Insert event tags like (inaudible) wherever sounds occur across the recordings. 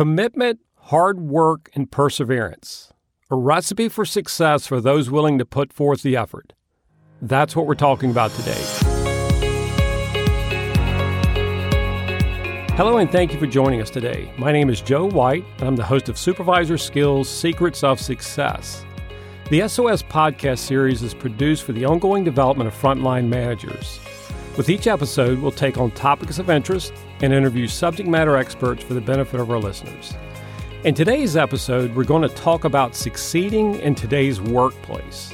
Commitment, hard work, and perseverance. A recipe for success for those willing to put forth the effort. That's what we're talking about today. Hello, and thank you for joining us today. My name is Joe White, and I'm the host of Supervisor Skills Secrets of Success. The SOS podcast series is produced for the ongoing development of frontline managers. With each episode, we'll take on topics of interest and interview subject matter experts for the benefit of our listeners. In today's episode, we're going to talk about succeeding in today's workplace.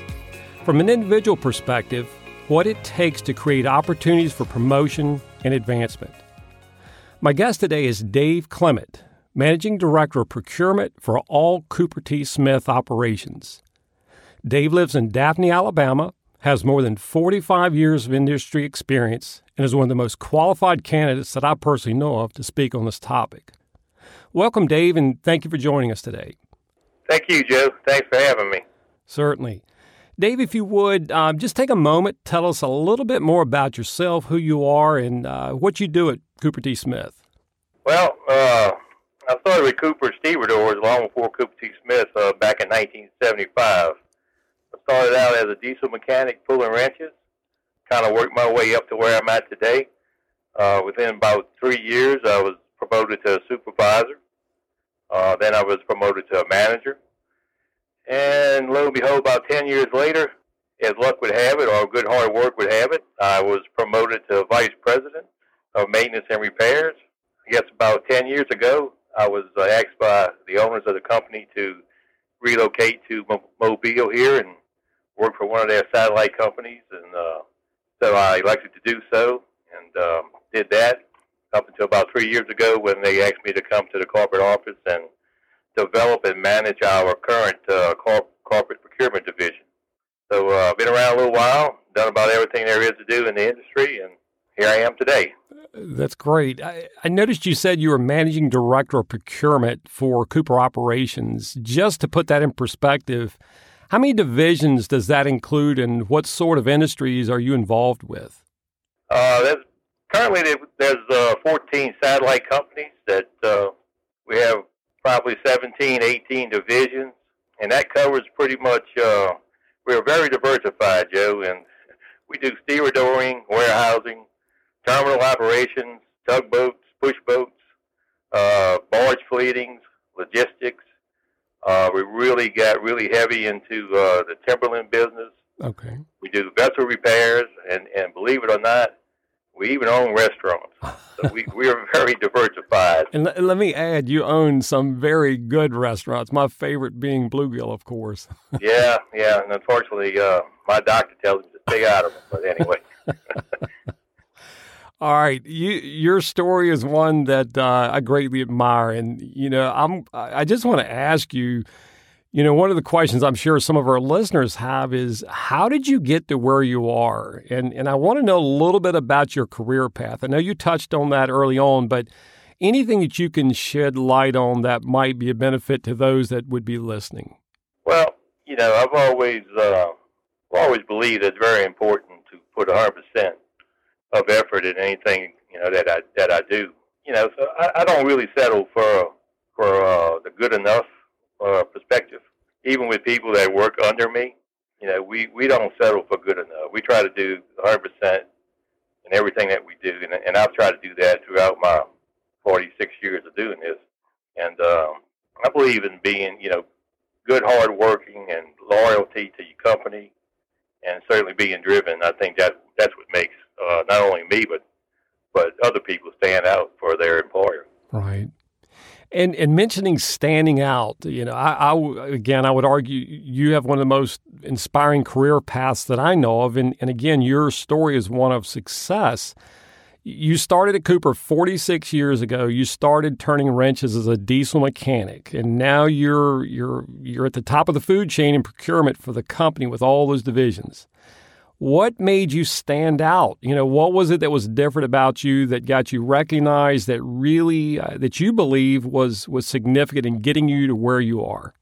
From an individual perspective, what it takes to create opportunities for promotion and advancement. My guest today is Dave Clement, Managing Director of Procurement for all Cooper T. Smith operations. Dave lives in Daphne, Alabama, has more than 45 years of industry experience, and is one of the most qualified candidates that I personally know of to speak on this topic. Welcome, Dave, and thank you for joining us today. Thank you, Joe. Thanks for having me. Certainly. Dave, if you would, um, just take a moment, tell us a little bit more about yourself, who you are, and uh, what you do at Cooper T. Smith. Well, uh, I started with Cooper Stevedores long before Cooper T. Smith uh, back in 1975 started out as a diesel mechanic pulling wrenches. Kind of worked my way up to where I'm at today. Uh, within about three years, I was promoted to a supervisor. Uh, then I was promoted to a manager. And lo and behold, about 10 years later, as luck would have it, or good hard work would have it, I was promoted to vice president of maintenance and repairs. I guess about 10 years ago, I was uh, asked by the owners of the company to relocate to Mobile here and worked for one of their satellite companies, and uh, so I elected to do so, and um, did that up until about three years ago when they asked me to come to the corporate office and develop and manage our current uh, corp- corporate procurement division. So uh, I've been around a little while, done about everything there is to do in the industry, and here I am today. That's great. I, I, noticed you said you were managing director of procurement for Cooper Operations. Just to put that in perspective, how many divisions does that include, and what sort of industries are you involved with? Uh, there's, currently, there's uh, 14 satellite companies that uh, we have probably 17, 18 divisions, and that covers pretty much. Uh, we're very diversified, Joe, and (laughs) we do stevedoring, warehousing, terminal operations, tugboats, push boats, uh, barge fleetings, logistics, uh, we really got really heavy into uh, the timberland business. Okay. We do vessel repairs, and, and believe it or not, we even own restaurants. (laughs) So we, we are very diversified. And l- let me add, you own some very good restaurants, my favorite being Bluegill, of course. (laughs) yeah, yeah. And unfortunately, uh, my doctor tells me to stay out of them. But anyway. (laughs) All right, you, your story is one that uh, I greatly admire, and you know, I'm. I just want to ask you. You know, one of the questions I'm sure some of our listeners have is how did you get to where you are? And and I want to know a little bit about your career path. I know you touched on that early on, but anything that you can shed light on that might be a benefit to those that would be listening. Well, you know, I've always uh, always believed it's very important to put 100 percent of effort in anything you know that I that I do. You know, so I, I don't really settle for for uh, the good enough uh, perspective. Even with people that work under me, you know, we we don't settle for good enough. We try to do 100 percent in everything that we do, and, and I've tried to do that throughout my 46 years of doing this. And um, I believe in being, you know, good, hard working, and loyalty to your company, and certainly being driven. I think that that's what makes uh, not only me but but other people stand out for their employer. Right. And and mentioning standing out, you know, I, I, again I would argue you have one of the most inspiring career paths that I know of, and and again your story is one of success. You started at Cooper 46 years ago. You started turning wrenches as a diesel mechanic, and now you're you're you're at the top of the food chain in procurement for the company with all those divisions. What made you stand out? You know, what was it that was different about you that got you recognized that really uh, that you believe was was significant in getting you to where you are?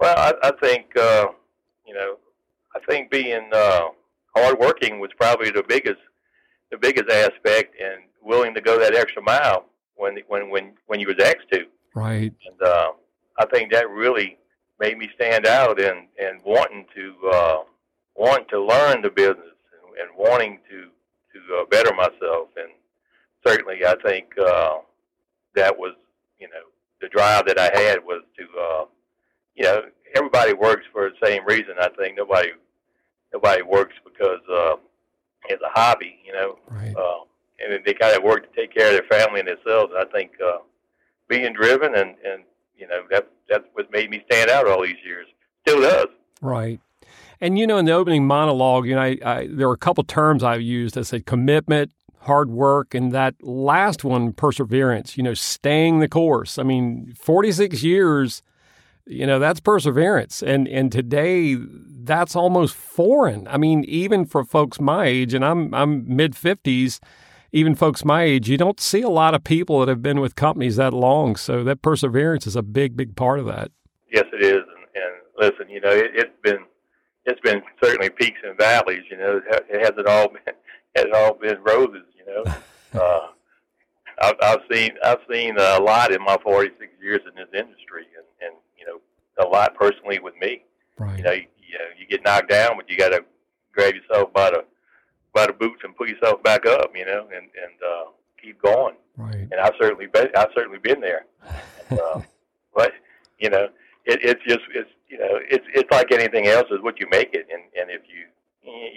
Well, I, I think uh, you know, I think being uh, hardworking was probably the biggest the biggest aspect, and willing to go that extra mile when when when when you was asked to. Right. And uh, I think that really made me stand out and and wanting to uh, want to learn the business and, and wanting to to uh, better myself. And certainly, I think uh, that was you know the drive that I had was to uh, you know everybody works for the same reason. I think nobody nobody works because uh, it's a hobby, you know. Right. Uh, and they kind of work to take care of their family and themselves. And I think uh, being driven and and you know that that's what made me stand out all these years. Still does. Right. And you know, in the opening monologue, you know, I, I, there were a couple terms I've used. I said commitment, hard work, and that last one, perseverance. You know, staying the course. I mean, forty six years. You know, that's perseverance, and and today that's almost foreign. I mean, even for folks my age, and I'm I'm mid fifties even folks my age, you don't see a lot of people that have been with companies that long. So that perseverance is a big, big part of that. Yes, it is. And, and listen, you know, it, it's been it's been certainly peaks and valleys. You know, it hasn't all been (laughs) has all been roses. You know, (laughs) uh, I've, I've seen I've seen a lot in my 46 years in this industry, and, and you know, a lot personally with me. Right. You know, you, you know, you get knocked down, but you got to grab yourself by the by the boots and pull yourself back up, you know, and and uh, keep going. Right. And I've certainly been I've certainly been there. And, (laughs) uh, but you know, it, it's just it's you know it's it's like anything else is what you make it, and and if you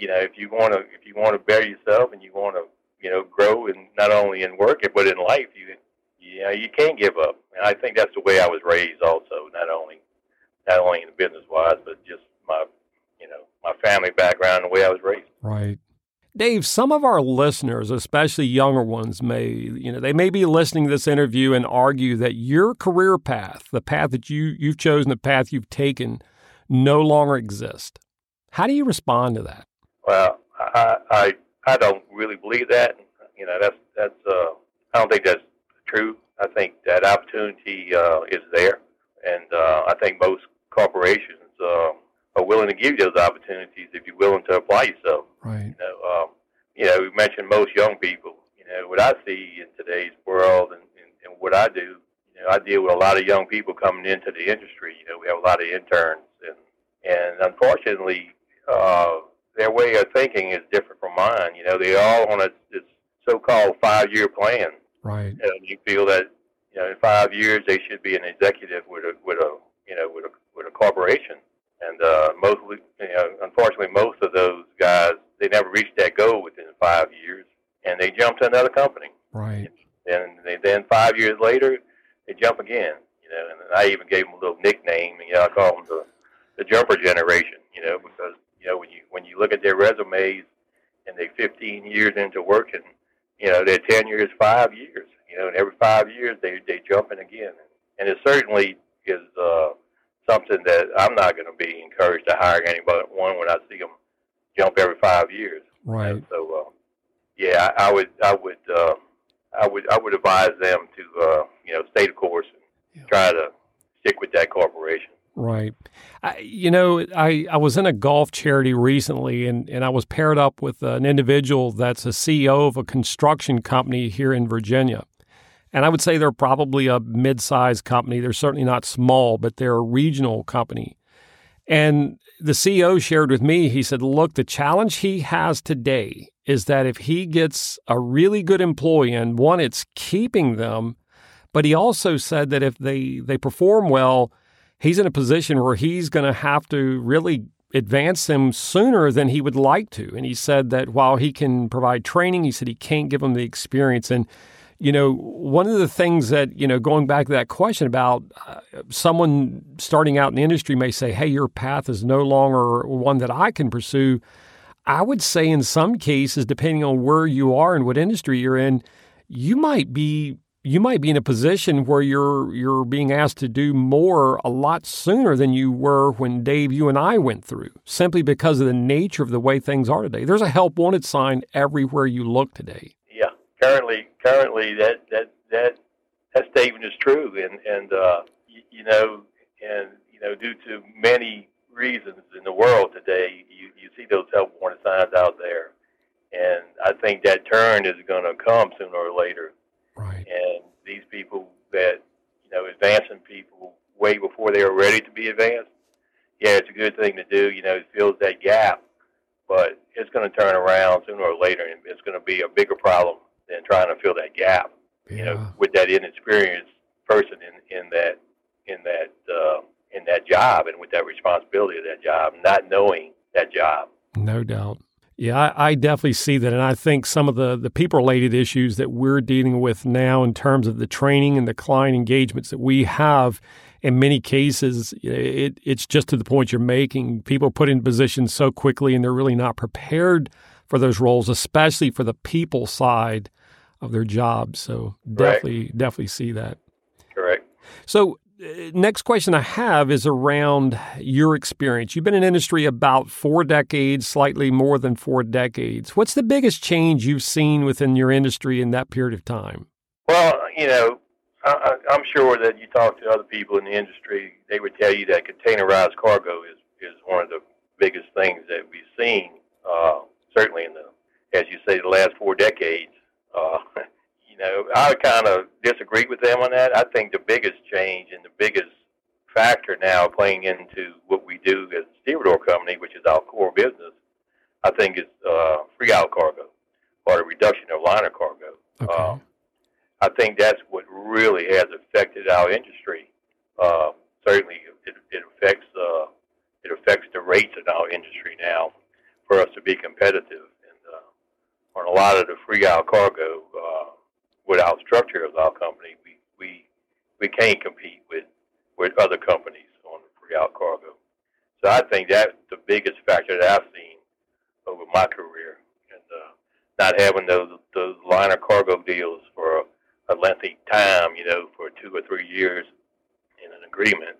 you know if you want to if you want to better yourself and you want to you know grow and not only in work but in life you you know you can't give up. And I think that's the way I was raised also, not only not only in business wise but just my you know my family background and the way I was raised. Right. Dave, some of our listeners, especially younger ones, may, you know, they may be listening to this interview and argue that your career path, the path that you, you've chosen, the path you've taken, no longer exists. How do you respond to that? Well, I, I, I don't really believe that. You know, that's, that's, uh, I don't think that's true. I think that opportunity, uh, is there. And, uh, I think most corporations, uh, are willing to give you those opportunities if you're willing to apply yourself. Right. You know, um, you know, we mentioned most young people. You know, what I see in today's world and, and, and what I do, you know, I deal with a lot of young people coming into the industry. You know, we have a lot of interns, and and unfortunately, uh, their way of thinking is different from mine. You know, they all on a this so-called five-year plan. Right. And you feel that you know in five years they should be an executive with a with a you know with a with a corporation. And uh, mostly, you know, unfortunately, most of those guys they never reached that goal within five years, and they jump to another company. Right. And they, then five years later, they jump again. You know, and I even gave them a little nickname. You know, I call them the the jumper generation. You know, because you know when you when you look at their resumes and they're 15 years into working, you know, their tenure is five years. You know, and every five years they they jumping again, and it certainly is. Uh, something that I'm not going to be encouraged to hire anybody one when I see them jump every five years. Right. And so, uh, yeah, I, I would, I would, uh, I would, I would advise them to, uh, you know, stay the course and Yeah. try to stick with that corporation. Right. I, you know, I, I was in a golf charity recently and, and I was paired up with an individual that's a CEO of a construction company here in Virginia. And I would say they're probably a mid sized company. They're certainly not small, but they're a regional company. And the CEO shared with me, he said, Look, the challenge he has today is that if he gets a really good employee, and one, it's keeping them, but he also said that if they, they perform well, he's in a position where he's going to have to really advance them sooner than he would like to. And he said that while he can provide training, he said he can't give them the experience. And, you know, one of the things that, you know, going back to that question about uh, someone starting out in the industry may say, hey, your path is no longer one that I can pursue. I would say in some cases, depending on where you are and what industry you're in, you might be you might be in a position where you're you're being asked to do more a lot sooner than you were when Dave, you and I went through, simply because of the nature of the way things are today. There's a help wanted sign everywhere you look today. Currently, currently that that that that statement is true, and and uh, you, you know, and you know, due to many reasons in the world today, you you see those help wanted signs out there, and I think that turn is going to come sooner or later. Right. and these people that you know, advancing people way before they are ready to be advanced, yeah, it's a good thing to do. You know, it fills that gap, but it's going to turn around sooner or later, and it's going to be a bigger problem than trying to fill that gap. Yeah. You know, with that inexperienced person in in that in that uh, in that job and with that responsibility of that job, not knowing that job. No doubt. Yeah, I, I, definitely see that. And I think some of the, the people related issues that we're dealing with now in terms of the training and the client engagements that we have, in many cases, it, it's just to the point you're making. People put in positions so quickly and they're really not prepared for those roles, especially for the people side of their jobs. So definitely, Correct. definitely see that. Correct. So next question I have is around your experience. You've been in industry about four decades, slightly more than four decades. What's the biggest change you've seen within your industry in that period of time? Well, you know, I, I'm sure that you talk to other people in the industry, they would tell you that containerized cargo is, is one of the biggest things that we've seen, uh, certainly in the, as you say, the last four decades. Uh, (laughs) you know, I kind of disagree with them on that. I think the biggest change and the biggest factor now playing into what we do as a stevedore company, which is our core business, I think is uh, free out cargo or the reduction of liner cargo. Okay. Um, I think that's what really has affected our industry. Uh, certainly, it, it affects uh, it affects the rates in our industry now for us to be competitive. On a lot of the free out cargo, uh, with our structure of our company, we we we can't compete with with other companies on the free out cargo. So I think that's the biggest factor that I've seen over my career, and uh, not having those those liner cargo deals for a, a lengthy time, you know, for two or three years in an agreement,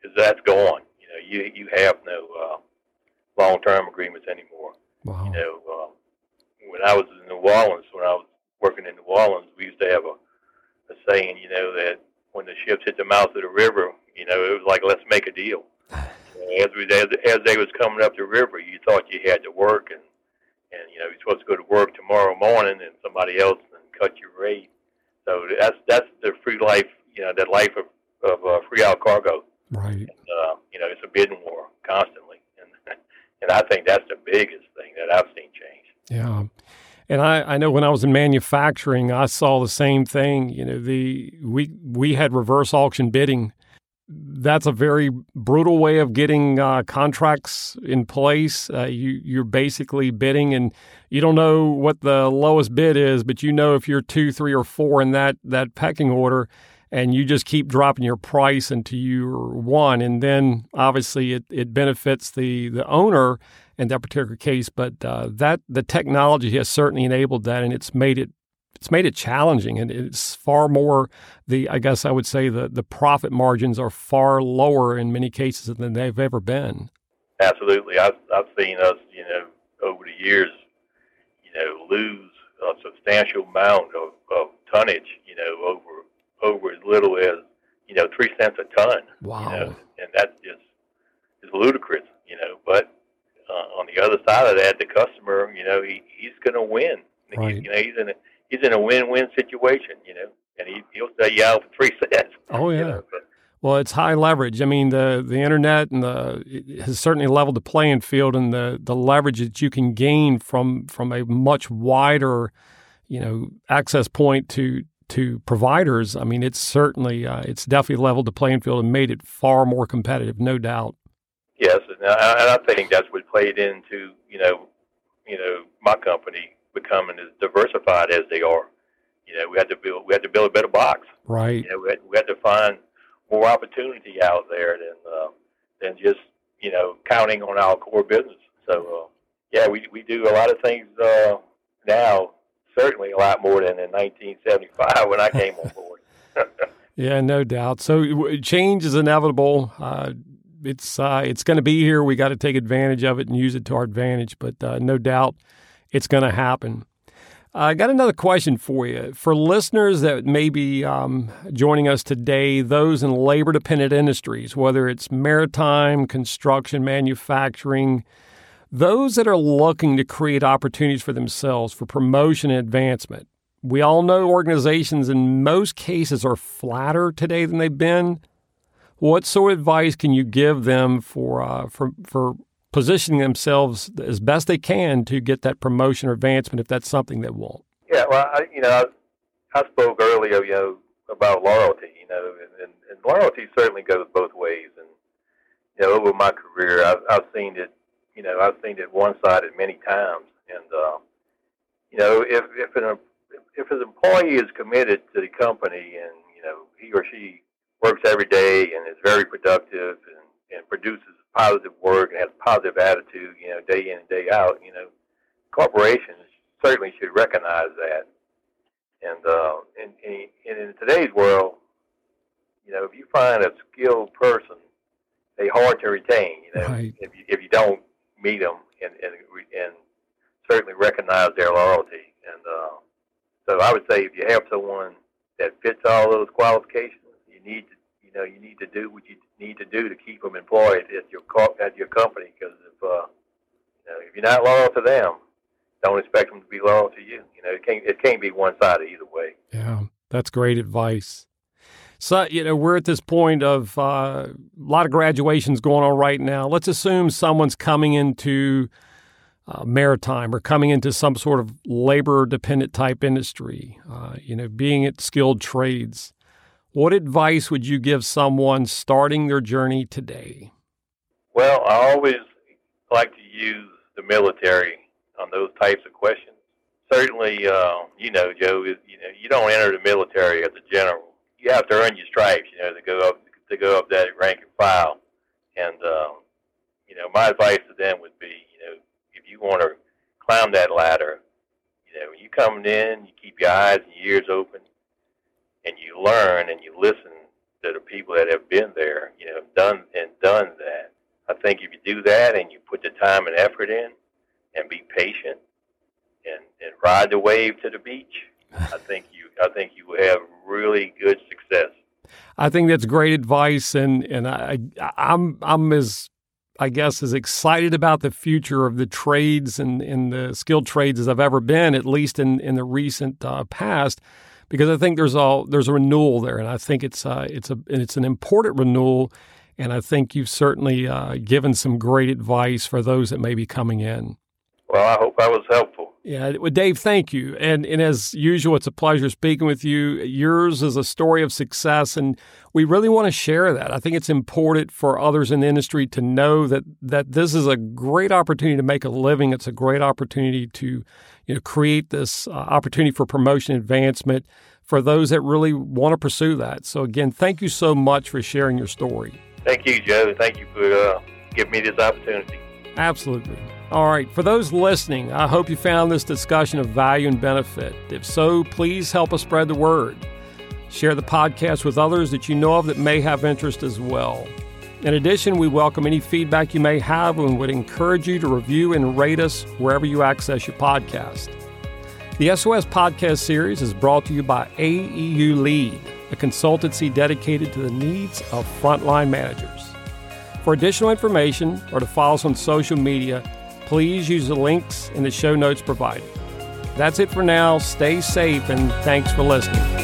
because that's gone. You know, you you have no uh, long term agreements anymore. Wow. You know, uh, when I was in New Orleans, when I was working in New Orleans, we used to have a, a saying, you know, that when the ships hit the mouth of the river, you know, it was like let's make a deal. (sighs) as we as, as they was coming up the river, you thought you had to work, and and you know you're supposed to go to work tomorrow morning, and somebody else and cut your rate. So that's that's the free life, you know, that life of of uh, free out cargo. Right. And, uh, you know, it's a bidding war constantly, and (laughs) and I think that's the biggest thing that I've seen change. Yeah. And I, I know when I was in manufacturing, I saw the same thing. You know, the we we had reverse auction bidding. That's a very brutal way of getting uh, contracts in place. Uh, you you're basically bidding, and you don't know what the lowest bid is, but you know if you're two, three, or four in that that pecking order, and you just keep dropping your price until you're one, and then obviously it, it benefits the the owner in that particular case. But uh, that the technology has certainly enabled that, and it's made it it's made it challenging, and it's far more the I guess I would say the the profit margins are far lower in many cases than they've ever been. Absolutely, I've I've seen us you know over the years you know lose a substantial amount of, of tonnage you know over over as little as you know three cents a ton. Wow, you know, and that just is ludicrous, you know. But uh, on the other side of that, the customer, you know, he he's going to win. Right. He, you know, he's in a he's in a win-win situation, you know, and he he'll say you out for three (laughs) cents. Oh yeah. You know, but, well, it's high leverage. I mean, the the internet and the has certainly leveled the playing field, and the the leverage that you can gain from from a much wider, you know, access point to to providers. I mean, it's certainly uh, it's definitely leveled the playing field and made it far more competitive, no doubt. Yes, and I, and I think that's what played into you know, you know, my company becoming as diversified as they are. You know, we had to build we had to build a better box. Right. You know, we had, we had to find more opportunity out there than uh, than just you know counting on our core business. So uh, yeah, we we do a lot of things uh, now. Certainly a lot more than in 1975 when I came on board. (laughs) yeah, no doubt. So change is inevitable. Uh, it's uh, it's going to be here. We got to take advantage of it and use it to our advantage. But uh, no doubt, it's going to happen. I got another question for you. For listeners that may be um, joining us today, those in labor dependent industries, whether it's maritime, construction, manufacturing, those that are looking to create opportunities for themselves for promotion and advancement, we all know organizations in most cases are flatter today than they've been. What sort of advice can you give them for uh, for for positioning themselves as best they can to get that promotion or advancement if that's something they want? Yeah, well, I, you know, I, I spoke earlier, you know, about loyalty, you know, and, and, and loyalty certainly goes both ways. And you know, over my career, I've, I've seen it, you know, I've seen it one-sided many times. And uh, you know, if if an if an employee is committed to the company and you know he or she works every day and is very productive and, and produces positive work and has a positive attitude, you know, day in and day out, you know, corporations certainly should recognize that. And, uh, in, in, in today's world, you know, if you find a skilled person, they're hard to retain. You know, right. if you if you don't meet them and and and certainly recognize their loyalty. And uh, so I would say if you have someone that fits all those qualifications, you need to you know you need to do what you need to do to keep them employed at your at your company. Because if uh, you know, if you're not loyal to them, don't expect them to be loyal to you. You know, it can't it can't be one sided either way. Yeah, that's great advice. So you know we're at this point of uh, a lot of graduations going on right now. Let's assume someone's coming into uh, maritime or coming into some sort of labor dependent type industry. Uh, you know, being at skilled trades. What advice would you give someone starting their journey today? Well, I always like to use the military on those types of questions. Certainly, uh, you know, Joe, you know, you don't enter the military as a general. You have to earn your stripes, you know, to go up to go up that rank and file. And um, you know, my advice to them would be, you know, if you want to climb that ladder, you know, when you come in, you keep your eyes and ears open, and you learn and you listen to the people that have been there, you know, done and done that. I think if you do that and you put the time and effort in, and be patient and, and ride the wave to the beach, I think you I think you will have really good success. I think that's great advice, and and I I'm I'm as I guess as excited about the future of the trades and, and the skilled trades as I've ever been, at least in in the recent uh, past, because I think there's a there's a renewal there, and I think it's uh, it's a it's an important renewal, and I think you've certainly uh, given some great advice for those that may be coming in. Well, I hope I was helpful. Yeah, well, Dave, thank you. And and as usual, it's a pleasure speaking with you. Yours is a story of success, and we really want to share that. I think it's important for others in the industry to know that that this is a great opportunity to make a living. It's a great opportunity to you know create this uh, opportunity for promotion advancement for those that really want to pursue that. So again, thank you so much for sharing your story. Thank you, Joe. Thank you for uh, giving me this opportunity. Absolutely. All right, for those listening, I hope you found this discussion of value and benefit. If so, please help us spread the word. Share the podcast with others that you know of that may have interest as well. In addition, we welcome any feedback you may have and would encourage you to review and rate us wherever you access your podcast. The SOS podcast series is brought to you by AEU Lead, a consultancy dedicated to the needs of frontline managers. For additional information or to follow us on social media, please use the links in the show notes provided. That's it for now. Stay safe and thanks for listening.